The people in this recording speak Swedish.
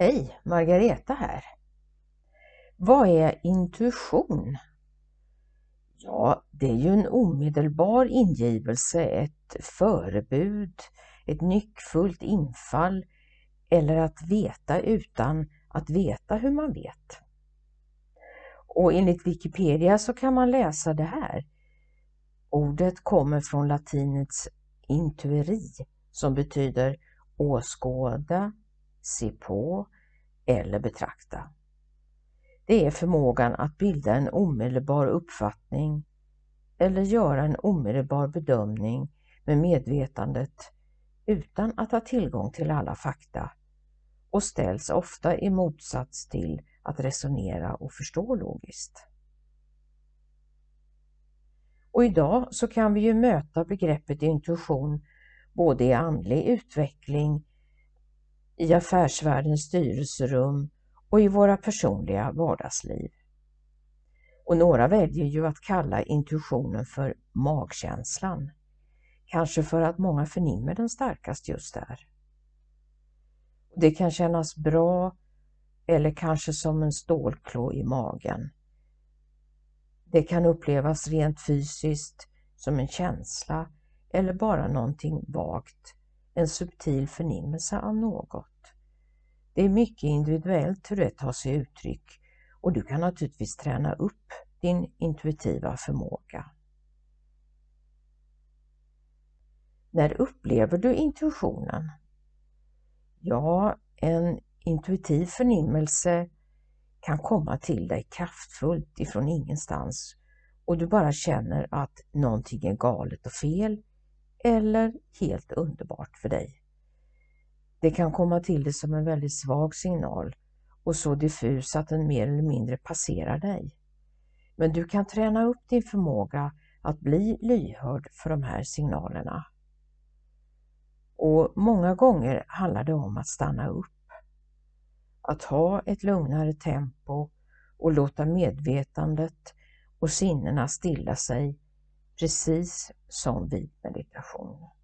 Hej, Margareta här. Vad är intuition? Ja, det är ju en omedelbar ingivelse, ett förebud, ett nyckfullt infall eller att veta utan att veta hur man vet. Och enligt Wikipedia så kan man läsa det här. Ordet kommer från latinets intueri som betyder åskåda, se på eller betrakta. Det är förmågan att bilda en omedelbar uppfattning eller göra en omedelbar bedömning med medvetandet utan att ha tillgång till alla fakta och ställs ofta i motsats till att resonera och förstå logiskt. Och idag så kan vi ju möta begreppet intuition både i andlig utveckling, i affärsvärldens styrelserum och i våra personliga vardagsliv. Och några väljer ju att kalla intuitionen för magkänslan. Kanske för att många förnimmer den starkast just där. Det kan kännas bra eller kanske som en stålklå i magen. Det kan upplevas rent fysiskt som en känsla eller bara någonting vagt, en subtil förnimmelse av något. Det är mycket individuellt hur det tar sig uttryck och du kan naturligtvis träna upp din intuitiva förmåga. När upplever du intuitionen? Ja, en intuitiv förnimmelse kan komma till dig kraftfullt ifrån ingenstans och du bara känner att någonting är galet och fel eller helt underbart för dig. Det kan komma till dig som en väldigt svag signal och så diffus att den mer eller mindre passerar dig. Men du kan träna upp din förmåga att bli lyhörd för de här signalerna. Och många gånger handlar det om att stanna upp. Att ha ett lugnare tempo och låta medvetandet och sinnena stilla sig precis som vid meditation.